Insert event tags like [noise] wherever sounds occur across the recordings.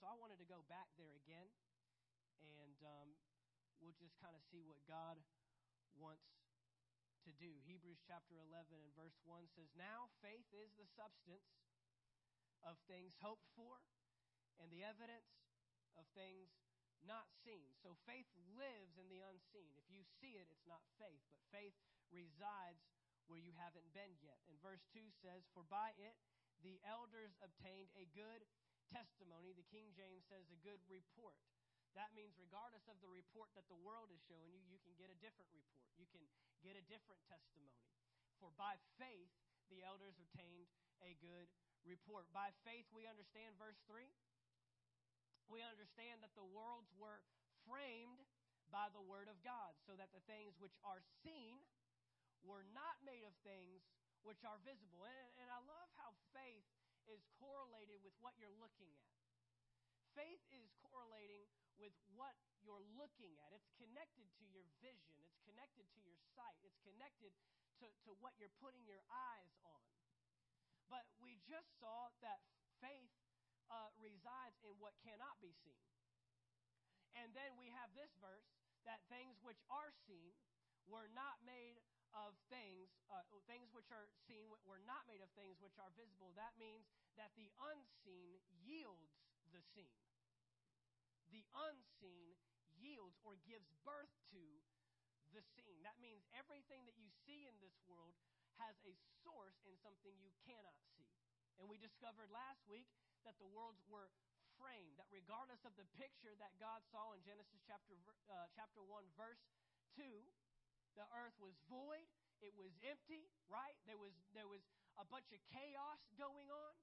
so I wanted to go back there again, and um, we'll just kind of see what God wants to do. Hebrews chapter 11 and verse 1 says, Now faith is the substance of things hoped for and the evidence of things not seen. So faith lives in the unseen. If you see it, it's not faith, but faith resides where you haven't been yet. And verse 2 says, For by it the elders obtained a good testimony. The King James says a good report. That means, regardless of the report that the world is showing you, you can get a different report. You can get a different testimony. For by faith, the elders obtained a good report. By faith, we understand verse 3. We understand that the worlds were framed by the Word of God, so that the things which are seen were not made of things which are visible. And, and I love how faith is correlated with what you're looking at. Faith is correlating with what you're looking at. It's connected to your vision, it's connected to your sight, it's connected to, to what you're putting your eyes on. But we just saw that faith uh, resides in what cannot be seen. And then we have this verse that things which are seen were not made of things, uh, things which are seen were not made of things which are visible. That means that the unseen yields the seen the unseen yields or gives birth to the seen. That means everything that you see in this world has a source in something you cannot see. And we discovered last week that the worlds were framed, that regardless of the picture that God saw in Genesis chapter, uh, chapter 1, verse 2, the earth was void, it was empty, right? There was, there was a bunch of chaos going on.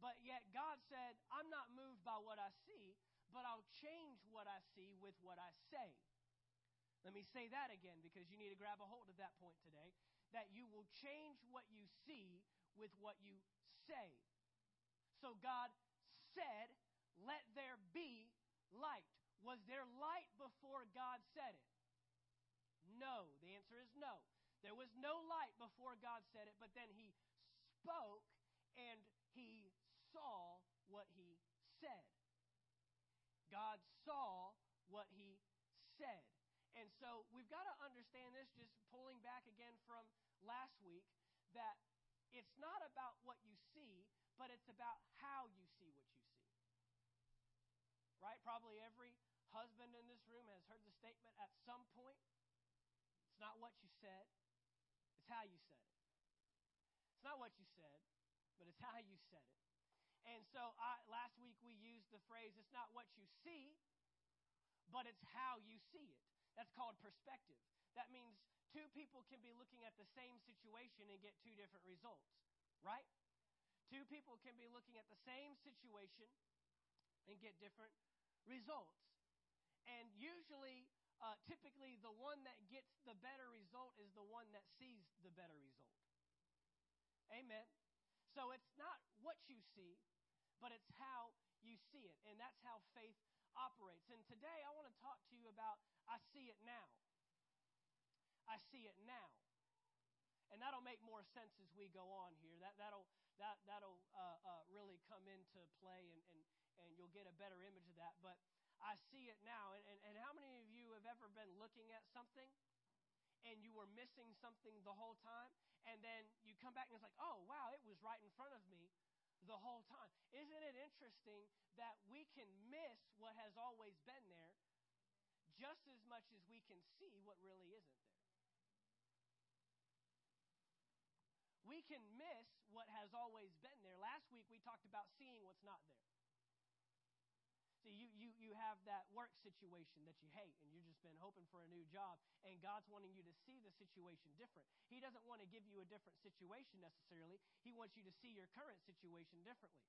But yet God said, I'm not moved by what I see but I'll change what I see with what I say. Let me say that again because you need to grab a hold of that point today. That you will change what you see with what you say. So God said, Let there be light. Was there light before God said it? No. The answer is no. There was no light before God said it, but then He spoke and He saw what He said. God saw what he said. And so we've got to understand this, just pulling back again from last week, that it's not about what you see, but it's about how you see what you see. Right? Probably every husband in this room has heard the statement at some point it's not what you said, it's how you said it. It's not what you said, but it's how you said it. And so I, last week we used the phrase, it's not what you see, but it's how you see it. That's called perspective. That means two people can be looking at the same situation and get two different results, right? Two people can be looking at the same situation and get different results. And usually, uh, typically, the one that gets the better result is the one that sees the better result. Amen. So it's not what you see, but it's how you see it. And that's how faith operates. And today I want to talk to you about I see it now. I see it now. And that'll make more sense as we go on here. That, that'll, that, that'll uh, uh, really come into play, and, and, and you'll get a better image of that. But I see it now. And, and, and how many of you have ever been looking at something and you were missing something the whole time? And then you come back and it's like, oh, wow, it was right in front of me the whole time. Isn't it interesting that we can miss what has always been there just as much as we can see what really isn't there? We can miss what has always been there. Last week we talked about seeing what's not there. See, you, you, you have that work situation that you hate, and you've just been hoping for a new job, and God's wanting you to see the situation different. He doesn't want to give you a different situation necessarily, He wants you to see your current situation differently.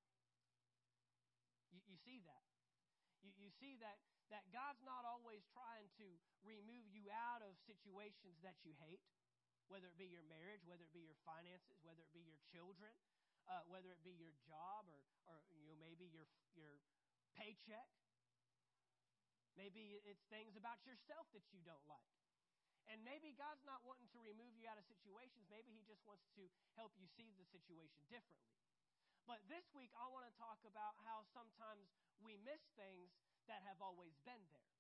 You, you see that. You, you see that, that God's not always trying to remove you out of situations that you hate, whether it be your marriage, whether it be your finances, whether it be your children, uh, whether it be your job, or, or you know, maybe your, your paycheck. Maybe it's things about yourself that you don't like. And maybe God's not wanting to remove you out of situations. Maybe He just wants to help you see the situation differently. But this week, I want to talk about how sometimes we miss things that have always been there.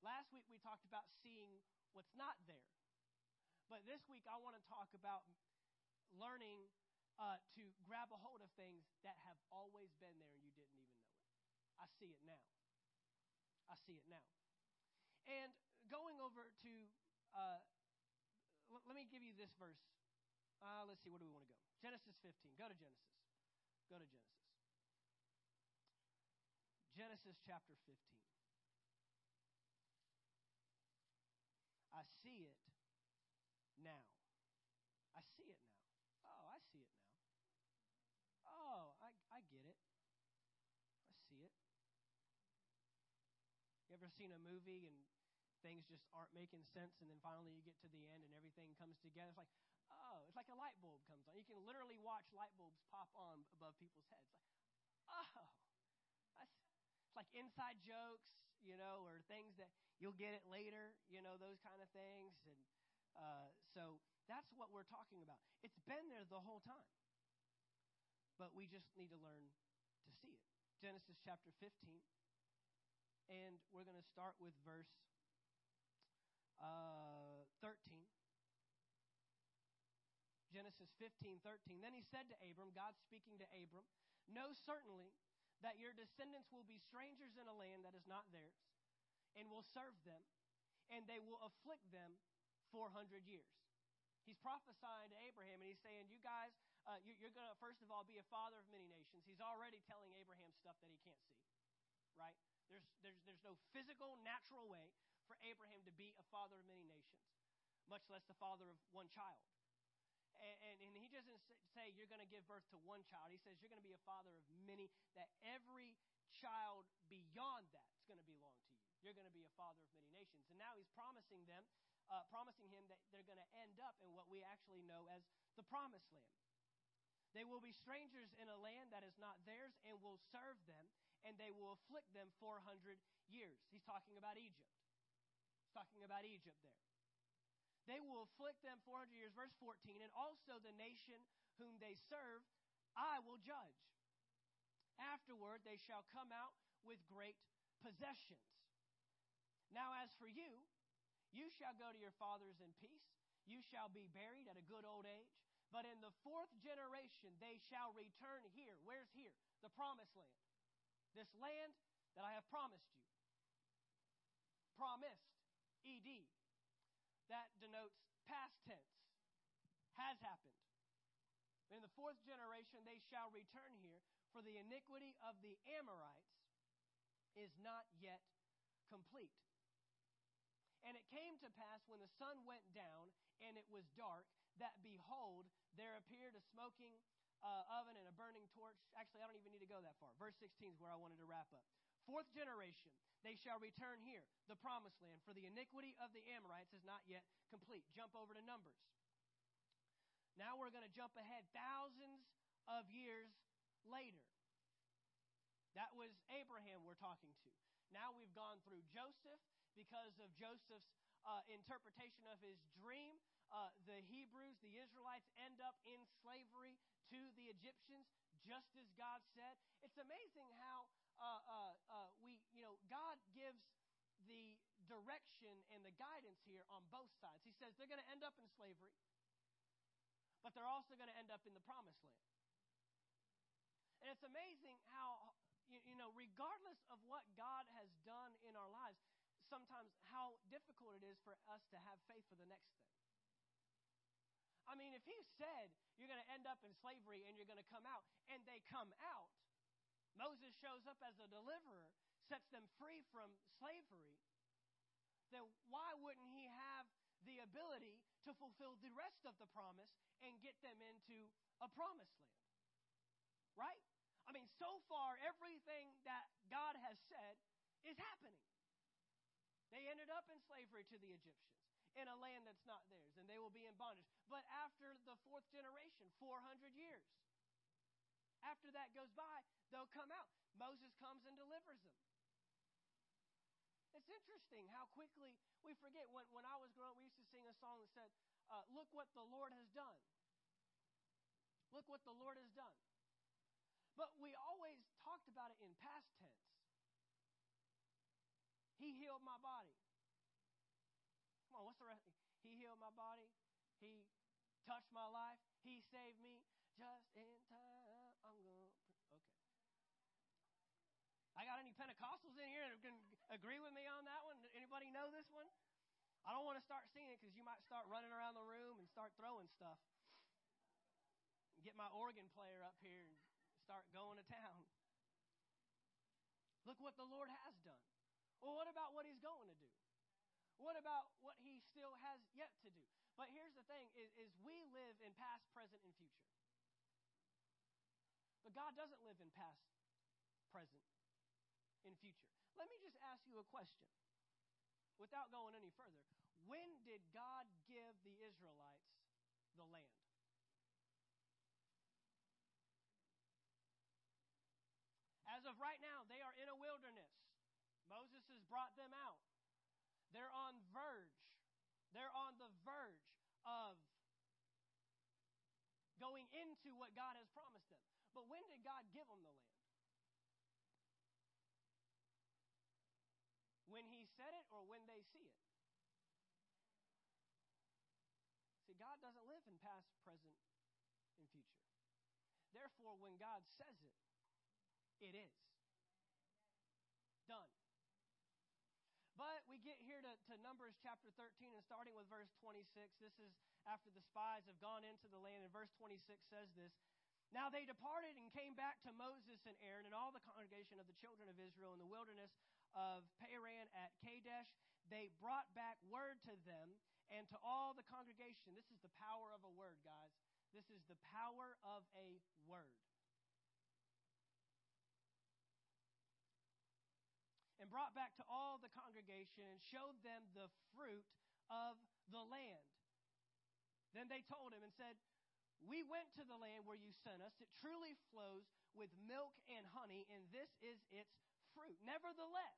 Last week we talked about seeing what's not there. But this week I want to talk about learning uh, to grab a hold of things that have always been there and you didn't even. I see it now. I see it now. And going over to, uh, l- let me give you this verse. Uh, let's see, where do we want to go? Genesis 15. Go to Genesis. Go to Genesis. Genesis chapter 15. I see it now. I see it now. Oh, I see it now. Oh, I, I get it. I see it. You ever seen a movie and things just aren't making sense, and then finally you get to the end and everything comes together? It's like, oh, it's like a light bulb comes on. You can literally watch light bulbs pop on above people's heads. Like, oh, that's it's like inside jokes, you know, or things that you'll get it later, you know, those kind of things. And uh, so that's what we're talking about. It's been there the whole time, but we just need to learn to see it. Genesis chapter 15, and we're going to start with verse uh, 13. Genesis 15, 13. Then he said to Abram, God speaking to Abram, Know certainly that your descendants will be strangers in a land that is not theirs, and will serve them, and they will afflict them 400 years. He's prophesying to Abraham, and he's saying, You guys, uh, you, you're going to, first of all, be a father of many nations. He's already telling Abraham stuff that he can't see, right? There's, there's, there's no physical, natural way for Abraham to be a father of many nations, much less the father of one child. And, and, and he doesn't say you're going to give birth to one child. He says you're going to be a father of many, that every child beyond that is going to belong to you. You're going to be a father of many nations. And now he's promising them, uh, promising him that they're going to end up in what we actually know as the promised land. They will be strangers in a land that is not theirs and will serve them, and they will afflict them 400 years. He's talking about Egypt. He's talking about Egypt there. They will afflict them 400 years. Verse 14, and also the nation whom they serve, I will judge. Afterward, they shall come out with great possessions. Now, as for you, you shall go to your fathers in peace. You shall be buried at a good old age. But in the fourth generation, they shall return here. Where's here? The promised land. This land that I have promised you. Promised. ED that denotes past tense, has happened. In the fourth generation, they shall return here, for the iniquity of the Amorites is not yet complete. And it came to pass when the sun went down and it was dark, that behold, there appeared a smoking uh, oven and a burning torch. Actually, I don't even need to go that far. Verse 16 is where I wanted to wrap up. Fourth generation, they shall return here, the promised land, for the iniquity of the Amorites is not yet complete. Jump over to Numbers. Now we're going to jump ahead thousands of years later. That was Abraham we're talking to. Now we've gone through Joseph because of Joseph's uh, interpretation of his dream. Uh, the Hebrews, the Israelites, end up in slavery to the Egyptians, just as God said. It's amazing how uh, uh, uh, we, you know, God gives the direction and the guidance here on both sides. He says they're going to end up in slavery, but they're also going to end up in the promised land. And it's amazing how, you, you know, regardless of what God has done in our lives, sometimes how difficult it is for us to have faith for the next thing. I mean, if He said you're going to end up in slavery and you're going to come out, and they come out, Moses shows up as a deliverer, sets them free from slavery, then why wouldn't he have the ability to fulfill the rest of the promise and get them into a promised land? Right? I mean, so far, everything that God has said is happening. They ended up in slavery to the Egyptians in a land that's not theirs, and they will be in bondage. But after the fourth generation, 400 years, after that goes by, they'll come out. Moses comes and delivers them. It's interesting how quickly we forget. When, when I was growing up, we used to sing a song that said, uh, Look what the Lord has done. Look what the Lord has done. But we always talked about it in past tense. He healed my body. Rest? He healed my body. He touched my life. He saved me just in time. I'm going. Okay. I got any Pentecostals in here that can agree with me on that one? Anybody know this one? I don't want to start singing because you might start running around the room and start throwing stuff. Get my organ player up here and start going to town. Look what the Lord has done. Well, what about what He's going to do? What about what He still has yet to do? But here's the thing: is, is we live in past, present, and future. But God doesn't live in past, present, and future. Let me just ask you a question without going any further. When did God give the Israelites the land? As of right now, they are in a wilderness. Moses has brought them out. They're on verge. They're on the verge of going into what God has promised them. But when did God give them the land? When He said it or when they see it? See, God doesn't live in past, present, and future. Therefore, when God says it, it is. Done. But we get here to, to Numbers chapter 13 and starting with verse 26. This is after the spies have gone into the land. And verse 26 says this Now they departed and came back to Moses and Aaron and all the congregation of the children of Israel in the wilderness of Paran at Kadesh. They brought back word to them and to all the congregation. This is the power of a word, guys. This is the power of a word. And brought back to all the congregation and showed them the fruit of the land. Then they told him and said, We went to the land where you sent us. It truly flows with milk and honey, and this is its fruit. Nevertheless,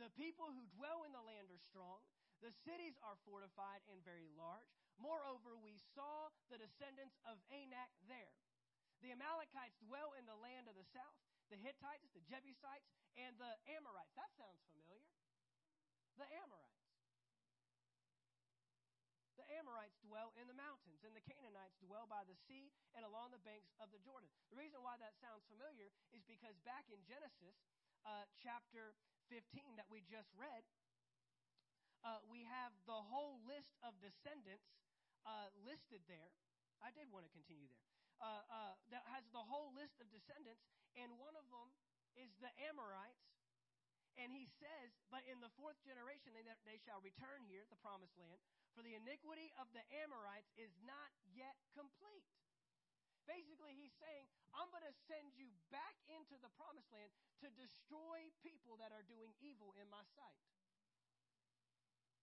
the people who dwell in the land are strong. The cities are fortified and very large. Moreover, we saw the descendants of Anak there. The Amalekites dwell in the land of the south the Hittites, the Jebusites, and the Amorites. That sounds familiar. The Amorites. The Amorites dwell in the mountains, and the Canaanites dwell by the sea and along the banks of the Jordan. The reason why that sounds familiar is because back in Genesis uh, chapter 15 that we just read, uh, we have the whole list of descendants uh, listed there. I did want to continue there. Uh, uh, that has the whole list of descendants, and one of them is the Amorites. And he says, But in the fourth generation they, they shall return here, the promised land, for the iniquity of the Amorites is not yet complete. Basically, he's saying, I'm going to send you back into the promised land to destroy people that are doing evil in my sight.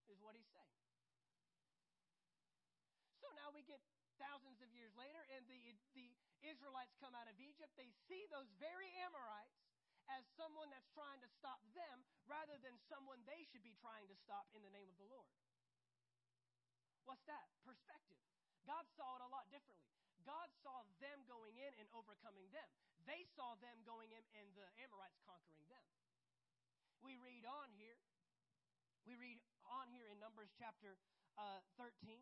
Is what he's saying. So now we get thousands of years later, and the, the Israelites come out of Egypt, they see those very Amorites as someone that's trying to stop them rather than someone they should be trying to stop in the name of the Lord. What's that? Perspective. God saw it a lot differently. God saw them going in and overcoming them. They saw them going in and the Amorites conquering them. We read on here. We read on here in Numbers chapter uh, 13,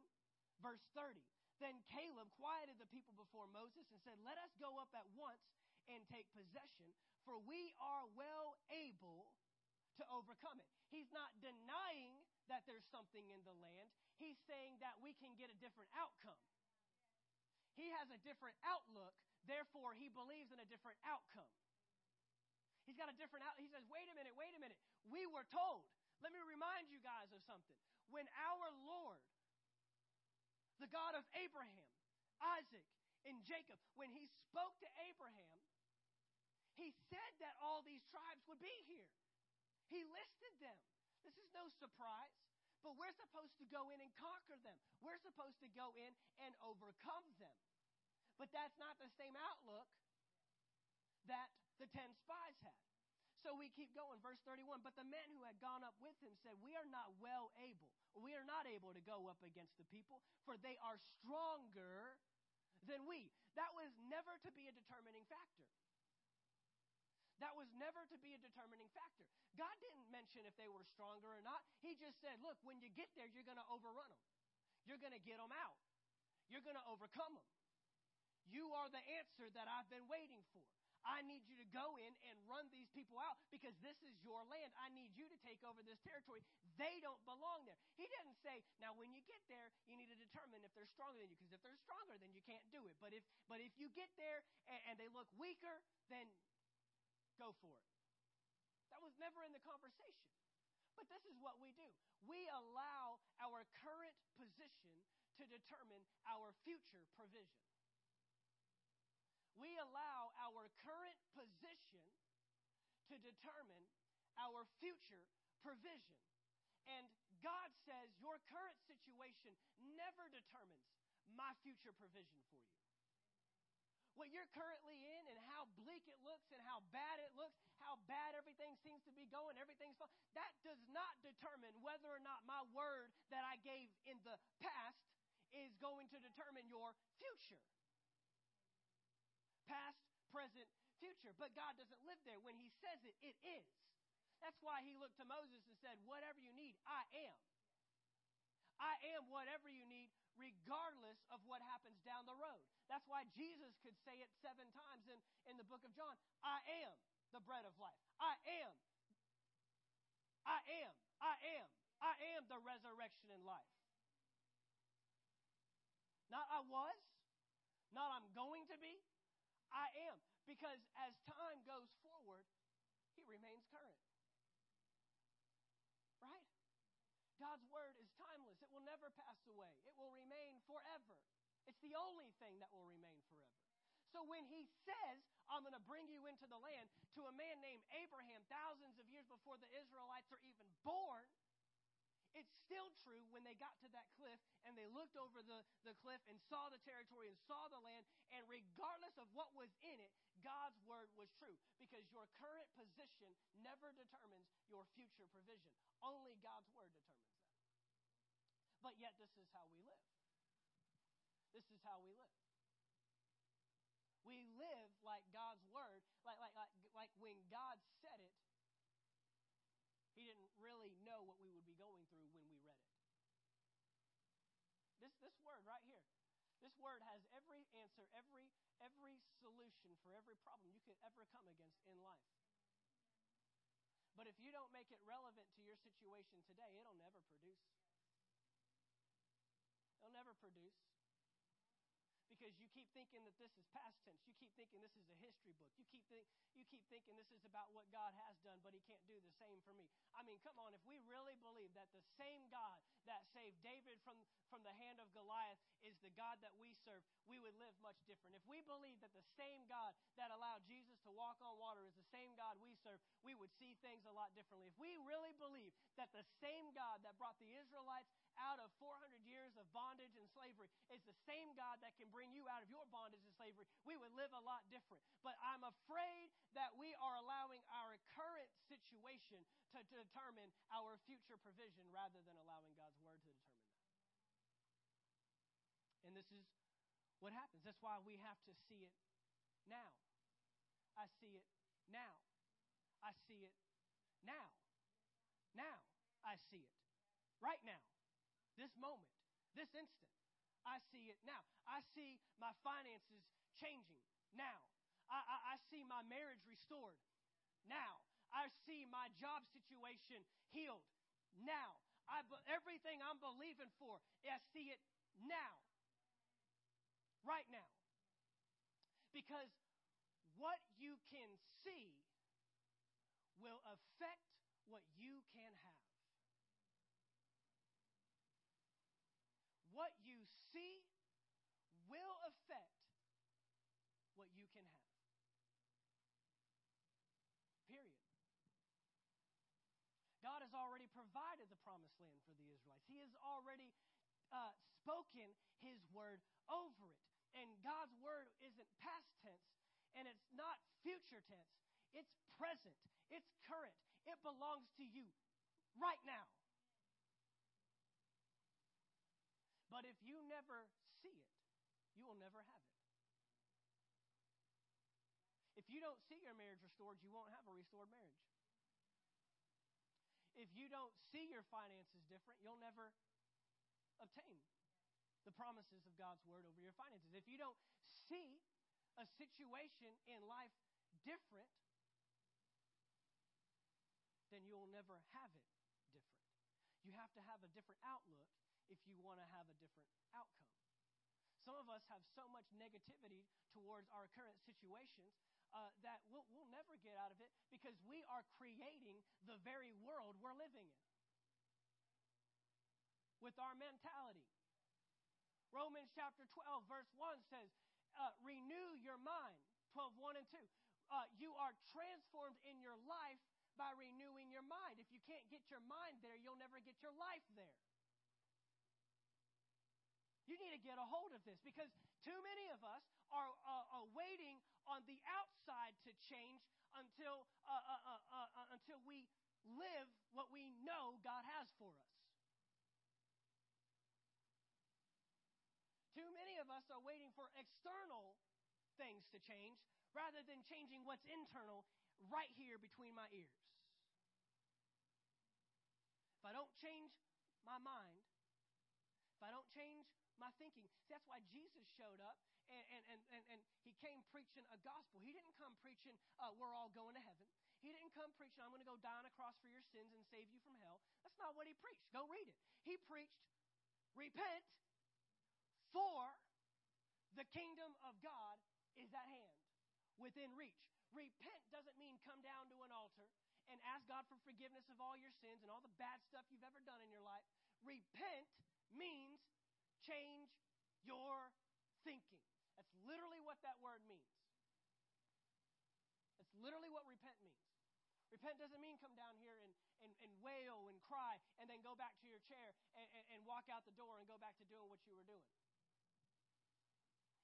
verse 30. Then Caleb quieted the people before Moses and said, Let us go up at once and take possession, for we are well able to overcome it. He's not denying that there's something in the land, he's saying that we can get a different outcome. He has a different outlook, therefore, he believes in a different outcome. He's got a different out. He says, wait a minute, wait a minute. We were told. Let me remind you guys of something. When our Lord the God of Abraham, Isaac, and Jacob. When he spoke to Abraham, he said that all these tribes would be here. He listed them. This is no surprise. But we're supposed to go in and conquer them. We're supposed to go in and overcome them. But that's not the same outlook that the ten spies had. So we keep going. Verse 31 But the men who had gone up with him said, We are not well able, we are not able to go up against the people, for they are stronger than we. That was never to be a determining factor. That was never to be a determining factor. God didn't mention if they were stronger or not. He just said, look, when you get there, you're going to overrun them. You're going to get them out. You're going to overcome them. You are the answer that I've been waiting for. I need you to go in and run these people out because this is your land. I need you to take over this territory. They don't belong there. He didn't say, now when you get there, you need to determine if they're stronger than you because if they're stronger, then you can't do it. But if but if you get there and, and they look weaker, then go for it. That was never in the conversation. But this is what we do. We allow our current position to determine our future provision. We allow our current position to determine our future provision. And God says your current situation never determines my future provision for you what you're currently in and how bleak it looks and how bad it looks, how bad everything seems to be going, everything's fine, that does not determine whether or not my word that I gave in the past is going to determine your future. Past, present, future. But God doesn't live there. When He says it, it is. That's why He looked to Moses and said, Whatever you need, I am. I am whatever you need, regardless of what happens down the road. That's why Jesus could say it seven times in, in the book of John I am the bread of life. I am. I am. I am. I am the resurrection and life. Not I was, not I'm going to be. Because as time goes forward, he remains current. Right? God's word is timeless. It will never pass away. It will remain forever. It's the only thing that will remain forever. So when he says, I'm going to bring you into the land to a man named Abraham thousands of years before the Israelites are even born, it's still true when they got to that cliff and they looked over the, the cliff and saw the territory and saw the land. And regardless of what was in it, God's word was true because your current position never determines your future provision. Only God's word determines that. But yet, this is how we live. This is how we live. We live like God's word, like, like, like, like when God said it, he didn't really know what we would be going through when we read it. This, this word right here, this word has every answer, every, every solution for every problem you could ever come against in life. But if you don't make it relevant to your situation today, it'll never produce. It'll never produce because you keep thinking that this is past tense. You keep thinking this is a history book. You keep think, you keep thinking this is about what God has done, but He can't do the same for me. I mean, come on, if we really believe that the same God that saved David from from the hand of Goliath is the God that we serve, we would live much different. If we believe that the same God that allowed Jesus to walk on water is the same God we serve, we would see things a lot differently. If we really believe that the same God that brought the Israelites out of 400 years of bondage and slavery is the same God that can bring you out of your bondage and slavery, we would live a lot different. But I'm afraid that we are allowing our current situation to determine our future provision rather than allowing God's word to determine that. And this is what happens. That's why we have to see it now. I see it now. I see it now. Now I see it. Right now this moment, this instant. I see it now. I see my finances changing now. I, I, I see my marriage restored now. I see my job situation healed now. I, everything I'm believing for, I see it now. Right now. Because what you can see will affect what you can have. what you see will affect what you can have. Period. God has already provided the promised land for the Israelites. He has already uh, spoken His word over it. And God's word isn't past tense and it's not future tense, it's present, it's current, it belongs to you right now. But if you never see it, you will never have it. If If you don't see your marriage restored, you won't have a restored marriage. If you don't see your finances different, you'll never obtain the promises of God's word over your finances. If you don't see a situation in life different, then you will never have it different. You have to have a different outlook if you want to have a different outcome. Some of us have so much negativity towards our current situations uh, that we'll, we'll never get out of it because we are creating the very world we're living in with our mentality. Romans chapter 12, verse 1 says, uh, Renew your mind. 12, 1 and 2. Uh, you are transformed in your life by renewing your mind. If you can't get your mind there, you'll never get your life there. You need to get a hold of this because too many of us are, uh, are waiting on the outside to change until, uh, uh, uh, uh until we live what we know God has for us. Too many of us are waiting for external things to change rather than changing what's internal right here between my ears. If I don't change my mind, if I don't change my thinking, see, that's why Jesus showed up and, and, and, and, he came preaching a gospel. He didn't come preaching, uh, we're all going to heaven. He didn't come preaching, I'm going to go die on a cross for your sins and save you from hell. That's not what he preached. Go read it. He preached, repent, for the kingdom of God is at hand, within reach. Repent doesn't mean come down to an altar and ask God for forgiveness of all your sins and all the bad stuff you've ever done in your life. Change your thinking. That's literally what that word means. That's literally what repent means. Repent doesn't mean come down here and, and, and wail and cry and then go back to your chair and, and, and walk out the door and go back to doing what you were doing.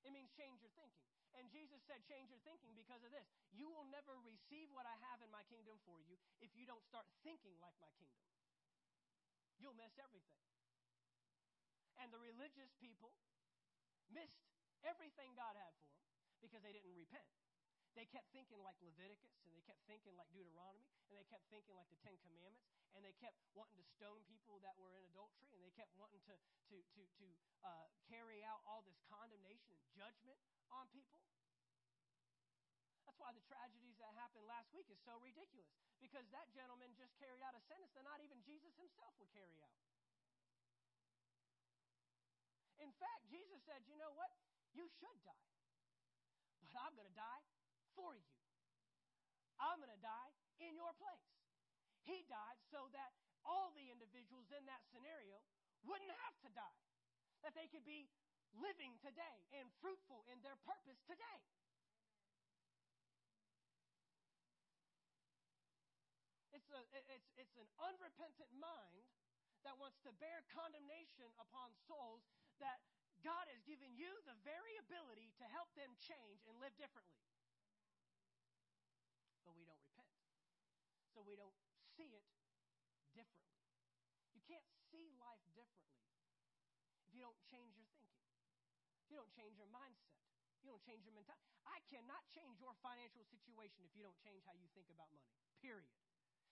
It means change your thinking. And Jesus said, change your thinking because of this. You will never receive what I have in my kingdom for you if you don't start thinking like my kingdom. You'll miss everything. And the religious people missed everything God had for them because they didn't repent. They kept thinking like Leviticus, and they kept thinking like Deuteronomy, and they kept thinking like the Ten Commandments, and they kept wanting to stone people that were in adultery, and they kept wanting to, to, to, to uh, carry out all this condemnation and judgment on people. That's why the tragedies that happened last week is so ridiculous, because that gentleman just carried out a sentence that not even Jesus himself would carry out. In fact, Jesus said, You know what? You should die. But I'm going to die for you. I'm going to die in your place. He died so that all the individuals in that scenario wouldn't have to die, that they could be living today and fruitful in their purpose today. It's, a, it's, it's an unrepentant mind that wants to bear condemnation upon souls that God has given you the very ability to help them change and live differently but we don't repent. So we don't see it differently. You can't see life differently if you don't change your thinking, if you don't change your mindset, if you don't change your mentality. I cannot change your financial situation if you don't change how you think about money, period.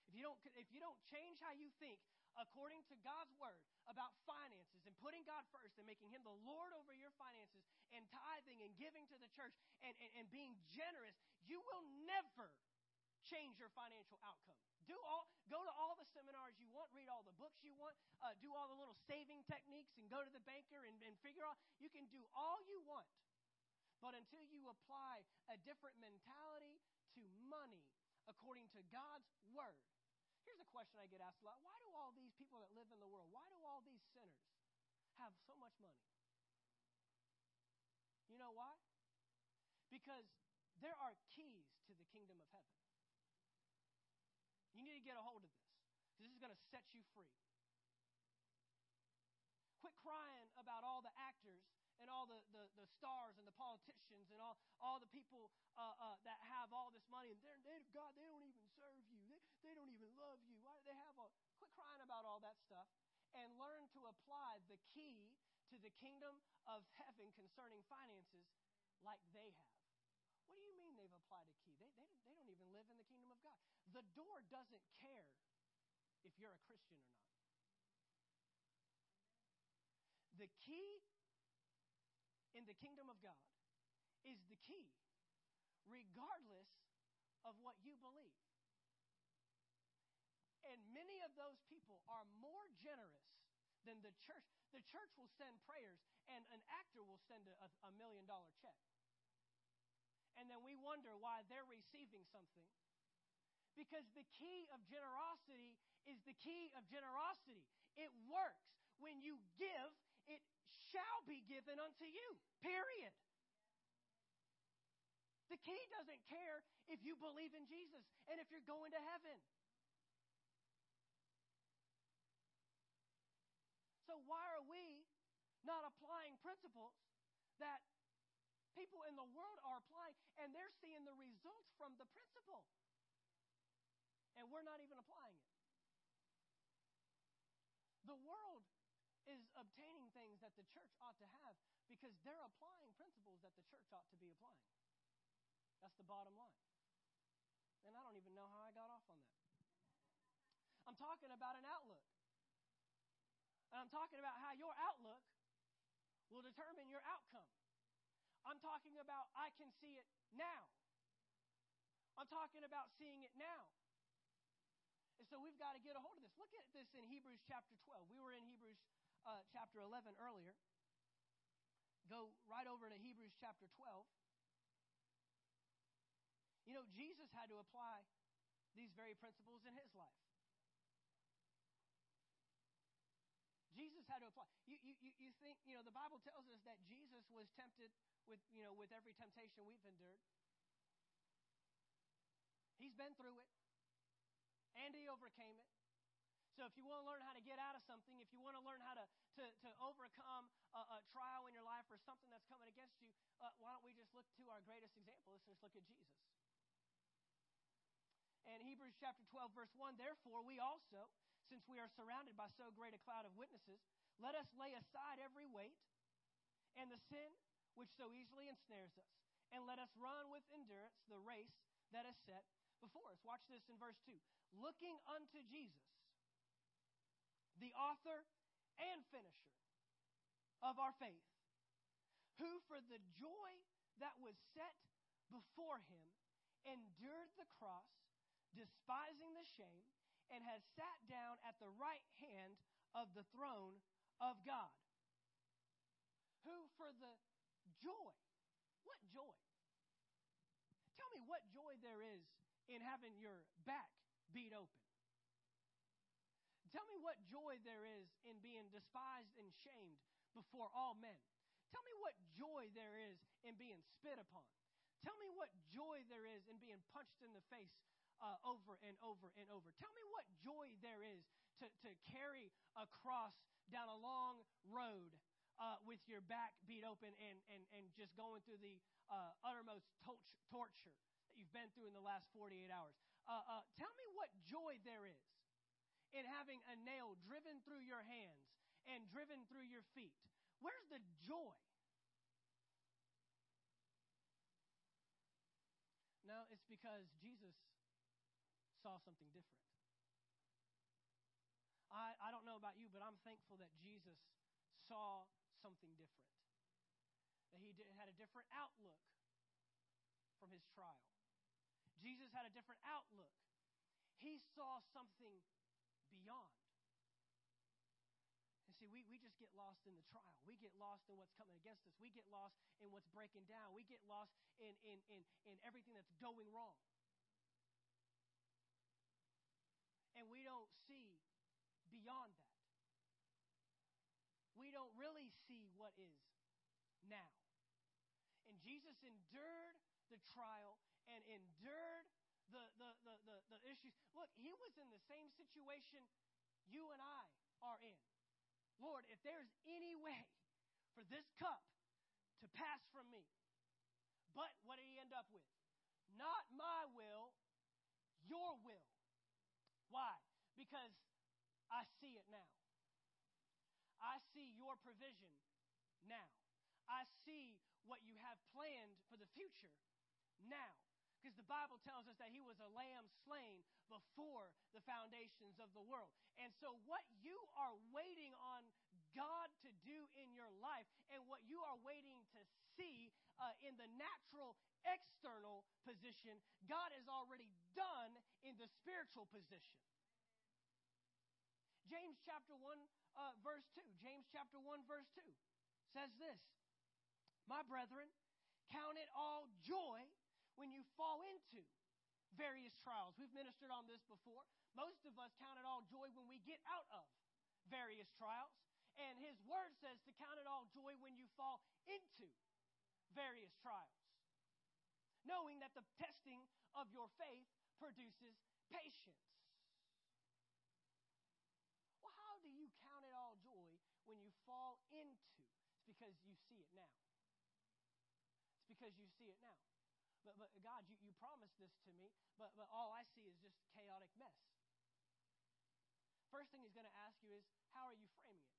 If you don't, if you don't change how you think according to God's word about finances and putting God first and making Him the Lord over your finances and tithing and giving to the church and, and, and being generous, you will never change your financial outcome. Do all, go to all the seminars you want, read all the books you want, uh, do all the little saving techniques, and go to the banker and, and figure out. You can do all you want. But until you apply a different mentality to money according to God's word, here's a question I get asked a lot Why do all these people that live in the world, why do all these sinners have so much money? You know why? Because there are keys to the kingdom of heaven. You need to get a hold of this. This is going to set you free. Quit crying about all the actors and all the, the, the stars and the politicians and all, all the people uh, uh, that have all this money and they're, they, God, they don't even serve you. They, don't even love you. Why do they have all? Quit crying about all that stuff and learn to apply the key to the kingdom of heaven concerning finances like they have. What do you mean they've applied a key? They, they, they don't even live in the kingdom of God. The door doesn't care if you're a Christian or not. The key in the kingdom of God is the key, regardless of what you believe. And many of those people are more generous than the church. The church will send prayers, and an actor will send a, a million dollar check. And then we wonder why they're receiving something. Because the key of generosity is the key of generosity. It works. When you give, it shall be given unto you. Period. The key doesn't care if you believe in Jesus and if you're going to heaven. So, why are we not applying principles that people in the world are applying and they're seeing the results from the principle? And we're not even applying it. The world is obtaining things that the church ought to have because they're applying principles that the church ought to be applying. That's the bottom line. And I don't even know how I got off on that. I'm talking about an outlook. And I'm talking about how your outlook will determine your outcome. I'm talking about I can see it now. I'm talking about seeing it now. And so we've got to get a hold of this. Look at this in Hebrews chapter 12. We were in Hebrews uh, chapter 11 earlier. Go right over to Hebrews chapter 12. You know, Jesus had to apply these very principles in his life. Jesus had to apply. You, you, you think, you know, the Bible tells us that Jesus was tempted with, you know, with every temptation we've endured. He's been through it, and he overcame it. So if you want to learn how to get out of something, if you want to learn how to, to, to overcome a, a trial in your life or something that's coming against you, uh, why don't we just look to our greatest example? Let's just look at Jesus. And Hebrews chapter 12, verse 1 Therefore, we also, since we are surrounded by so great a cloud of witnesses, let us lay aside every weight and the sin which so easily ensnares us, and let us run with endurance the race that is set before us. Watch this in verse 2. Looking unto Jesus, the author and finisher of our faith, who for the joy that was set before him endured the cross, despising the shame and has sat down at the right hand of the throne of God. Who, for the joy, what joy? Tell me what joy there is in having your back beat open. Tell me what joy there is in being despised and shamed before all men. Tell me what joy there is in being spit upon. Tell me what joy there is in being punched in the face uh, over and over and over. Tell me what joy there is to, to carry a cross down a long road uh, with your back beat open and, and, and just going through the uh, uttermost torch, torture that you've been through in the last 48 hours. Uh, uh, tell me what joy there is in having a nail driven through your hands and driven through your feet. Where's the joy? No, it's because Jesus saw something different. I, I don't know about you, but I'm thankful that Jesus saw something different. That he did, had a different outlook from his trial. Jesus had a different outlook. He saw something beyond. And see, we, we just get lost in the trial. We get lost in what's coming against us. We get lost in what's breaking down. We get lost in, in, in, in everything that's going wrong. and we don't see beyond that. We don't really see what is now. And Jesus endured the trial and endured the, the, the, the, the issues. Look, he was in the same situation you and I are in. Lord, if there's any way for this cup to pass from me, but what did he end up with? Not my will, your will. Why? Because I see it now. I see your provision now. I see what you have planned for the future now. Because the Bible tells us that he was a lamb slain before the foundations of the world. And so, what you are waiting on God to do in your life and what you are waiting to see uh, in the natural external position, God has already done in the spiritual position. James chapter 1, uh, verse 2. James chapter 1, verse 2 says this My brethren, count it all joy when you fall into various trials. We've ministered on this before. Most of us count it all joy when we get out of various trials. And his word says to count it all joy when you fall into various trials, knowing that the testing of your faith produces patience. Well, how do you count it all joy when you fall into? It's because you see it now. It's because you see it now. But, but God, you, you promised this to me, but, but all I see is just chaotic mess. First thing he's going to ask you is, how are you framing it?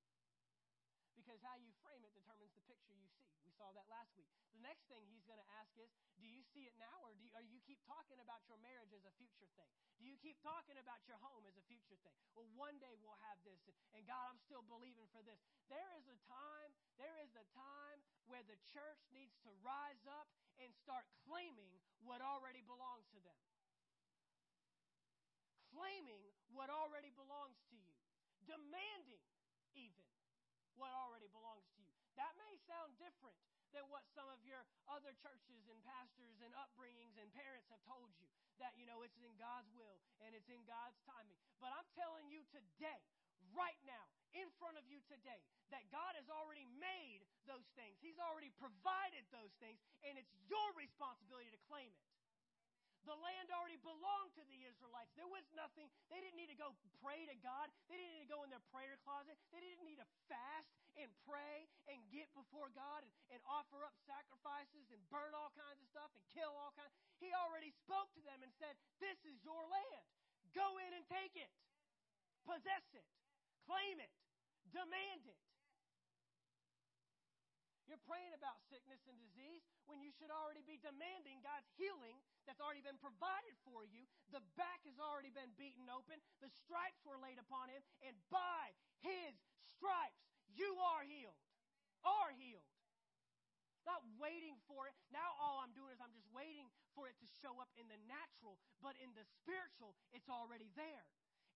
Because how you frame it determines the picture you see. We saw that last week. The next thing he's going to ask is, do you see it now, or do you, or you keep talking about your marriage as a future thing? Do you keep talking about your home as a future thing? Well, one day we'll have this, and God, I'm still believing for this. There is a time, there is a time where the church needs to rise up and start claiming what already belongs to them. Claiming what already belongs to you. Demanding, what already belongs to you. That may sound different than what some of your other churches and pastors and upbringings and parents have told you. That, you know, it's in God's will and it's in God's timing. But I'm telling you today, right now, in front of you today, that God has already made those things. He's already provided those things, and it's your responsibility to claim it. The land already belonged to the Israelites. There was nothing. They didn't need to go pray to God. They didn't need to go in their prayer closet. They didn't need to fast and pray and get before God and, and offer up sacrifices and burn all kinds of stuff and kill all kinds. He already spoke to them and said, This is your land. Go in and take it. Possess it. Claim it. Demand it. You're praying about sickness and disease when you should already be demanding God's healing that's already been provided for you. The back has already been beaten open, the stripes were laid upon him, and by his stripes you are healed. Are healed. Not waiting for it. Now all I'm doing is I'm just waiting for it to show up in the natural, but in the spiritual, it's already there.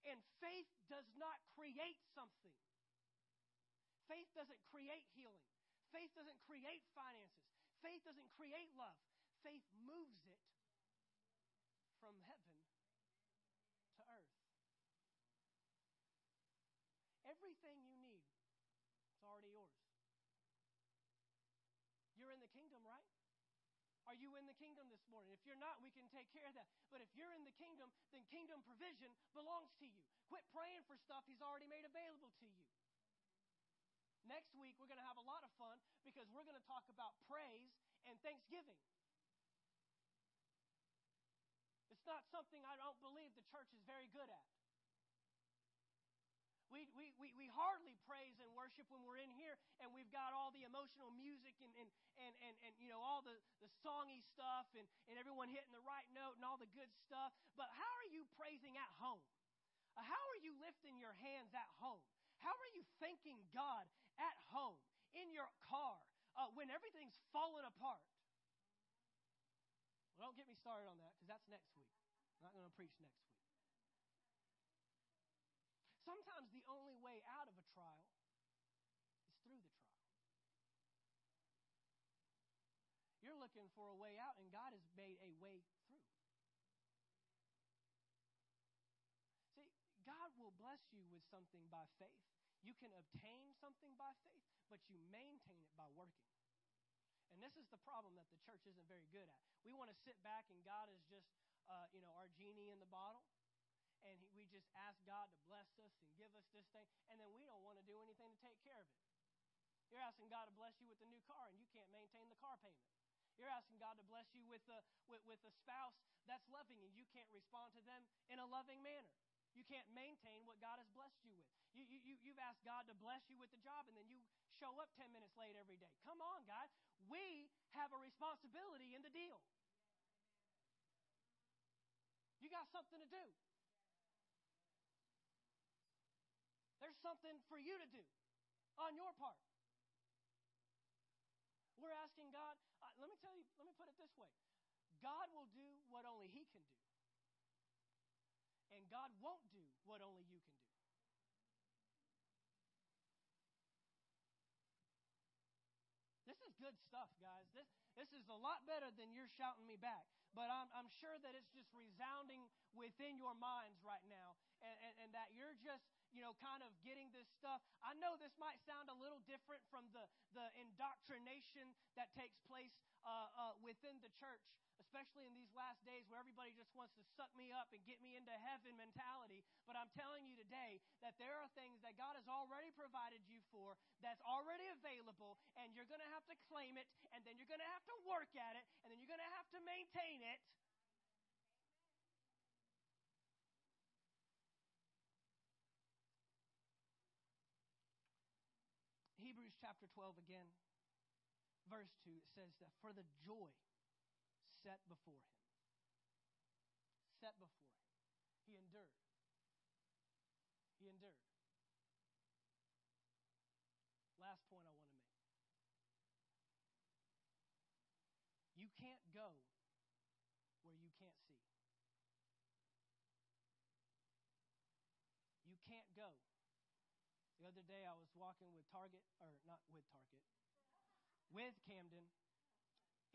And faith does not create something. Faith doesn't create healing. Faith doesn't create finances. Faith doesn't create love. Faith moves it from heaven to earth. Everything you need is already yours. You're in the kingdom, right? Are you in the kingdom this morning? If you're not, we can take care of that. But if you're in the kingdom, then kingdom provision belongs to you. Quit praying for stuff He's already made available to you. Next week, we're going to have a lot of fun because we're going to talk about praise and thanksgiving. It's not something I don't believe the church is very good at. We, we, we, we hardly praise and worship when we're in here and we've got all the emotional music and, and, and, and, and you know, all the, the songy stuff and, and everyone hitting the right note and all the good stuff. But how are you praising at home? How are you lifting your hands at home? How are you thanking God at home, in your car, uh, when everything's falling apart. Well, don't get me started on that because that's next week. I'm not going to preach next week. Sometimes the only way out of a trial is through the trial. You're looking for a way out, and God has made a way through. See, God will bless you with something by faith. You can obtain something by faith, but you maintain it by working. And this is the problem that the church isn't very good at. We want to sit back and God is just, uh, you know, our genie in the bottle. And he, we just ask God to bless us and give us this thing. And then we don't want to do anything to take care of it. You're asking God to bless you with a new car and you can't maintain the car payment. You're asking God to bless you with a, with, with a spouse that's loving and you can't respond to them in a loving manner. You can't maintain what God has blessed you with. You, you, you've asked God to bless you with the job, and then you show up 10 minutes late every day. Come on, God. We have a responsibility in the deal. You got something to do. There's something for you to do on your part. We're asking God, uh, let me tell you, let me put it this way God will do what only He can do, God won't do what only you can do. This is good stuff, guys. This, this is a lot better than you're shouting me back. But I'm, I'm sure that it's just resounding within your minds right now, and, and, and that you're just you know, kind of getting this stuff. I know this might sound a little different from the, the indoctrination that takes place uh, uh, within the church, especially in these last days where everybody just wants to suck me up and get me into heaven mentality. But I'm telling you today that there are things that God has already provided you for that's already available, and you're going to have to claim it, and then you're going to have to work at it, and then you're going to have to maintain it. Hebrews chapter 12 again, verse 2, it says that for the joy set before him, set before him, he endured. He endured. Last point I want to make. You can't go where you can't see. You can't go the other day I was walking with Target, or not with Target, with Camden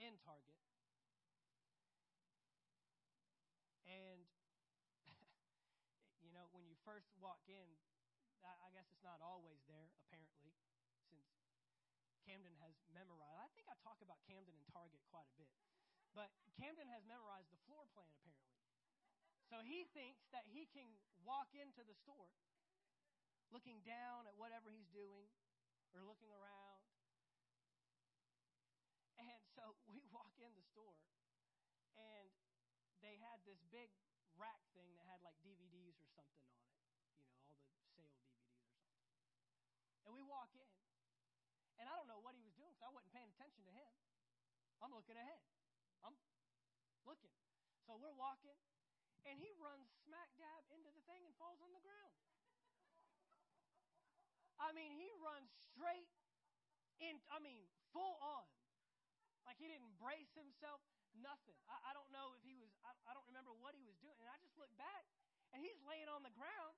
in Target. And, you know, when you first walk in, I guess it's not always there, apparently, since Camden has memorized. I think I talk about Camden and Target quite a bit. But Camden has memorized the floor plan, apparently. So he thinks that he can walk into the store looking down at whatever he's doing or looking around. And so [laughs] we walk in the store, and they had this big rack thing that had like DVDs or something on it, you know, all the sale DVDs or something. And we walk in, and I don't know what he was doing because I wasn't paying attention to him. I'm looking ahead. I'm looking. So we're walking, and he runs smack dab into the thing and falls on the ground. I mean, he runs straight in, I mean, full on. Like he didn't brace himself, nothing. I, I don't know if he was, I, I don't remember what he was doing. And I just look back, and he's laying on the ground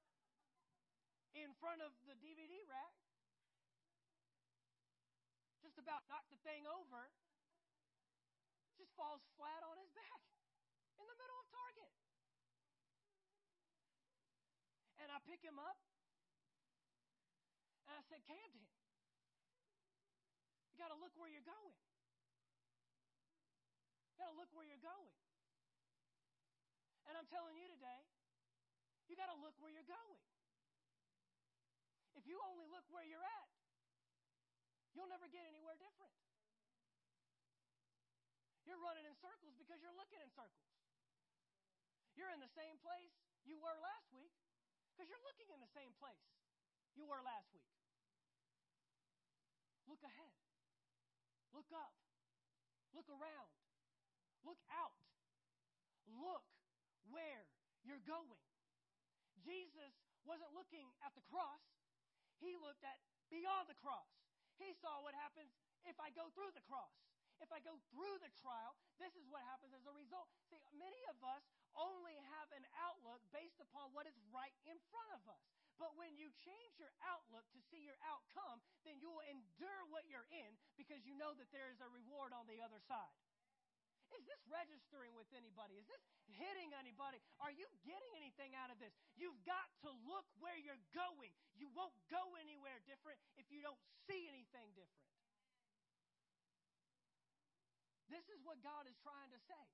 in front of the DVD rack. Just about knocked the thing over. Just falls flat on his back in the middle of Target. And I pick him up and I said, Camden, you got to look where you're going. You got to look where you're going. And I'm telling you today, you got to look where you're going. If you only look where you're at, you'll never get anywhere different. You're running in circles because you're looking in circles. You're in the same place you were last week because you're looking in the same place you were last week. Look ahead. Look up. Look around. Look out. Look where you're going. Jesus wasn't looking at the cross, he looked at beyond the cross. He saw what happens if I go through the cross. If I go through the trial, this is what happens as a result. See, many of us only have an outlook based upon what is right in front of us. But when you change your outlook to see your outcome, then you will endure what you're in because you know that there is a reward on the other side. Is this registering with anybody? Is this hitting anybody? Are you getting anything out of this? You've got to look where you're going. You won't go anywhere different if you don't see anything different. This is what God is trying to say.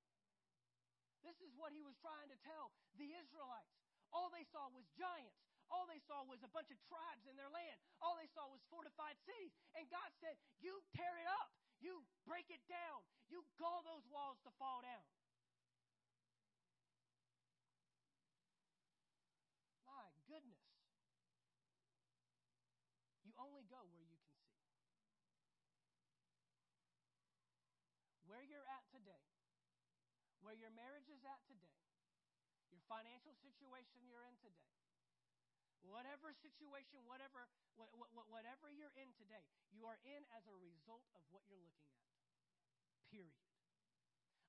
This is what he was trying to tell the Israelites. All they saw was giants. All they saw was a bunch of tribes in their land. All they saw was fortified cities. And God said, You tear it up. You break it down. You call those walls to fall down. My goodness. You only go where you can see. Where you're at today, where your marriage is at today, your financial situation you're in today, whatever situation, whatever, whatever you're in today, you are in as a result of what you're looking at. Period.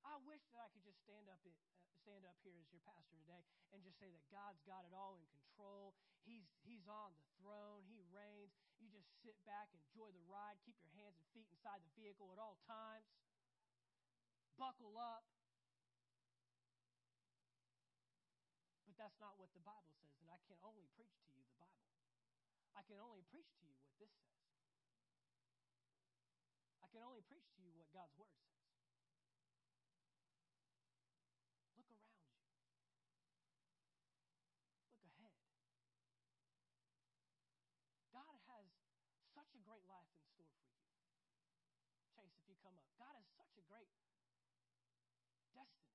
I wish that I could just stand up, uh, stand up here as your pastor today and just say that God's got it all in control. He's, he's on the throne. He reigns. You just sit back, enjoy the ride, keep your hands and feet inside the vehicle at all times. Buckle up. But that's not what the Bible says, and I can only preach to you the Bible. I can only preach to you what this says. I can only preach to you what God's Word says. Look around you. Look ahead. God has such a great life in store for you. Chase, if you come up, God has such a great destiny,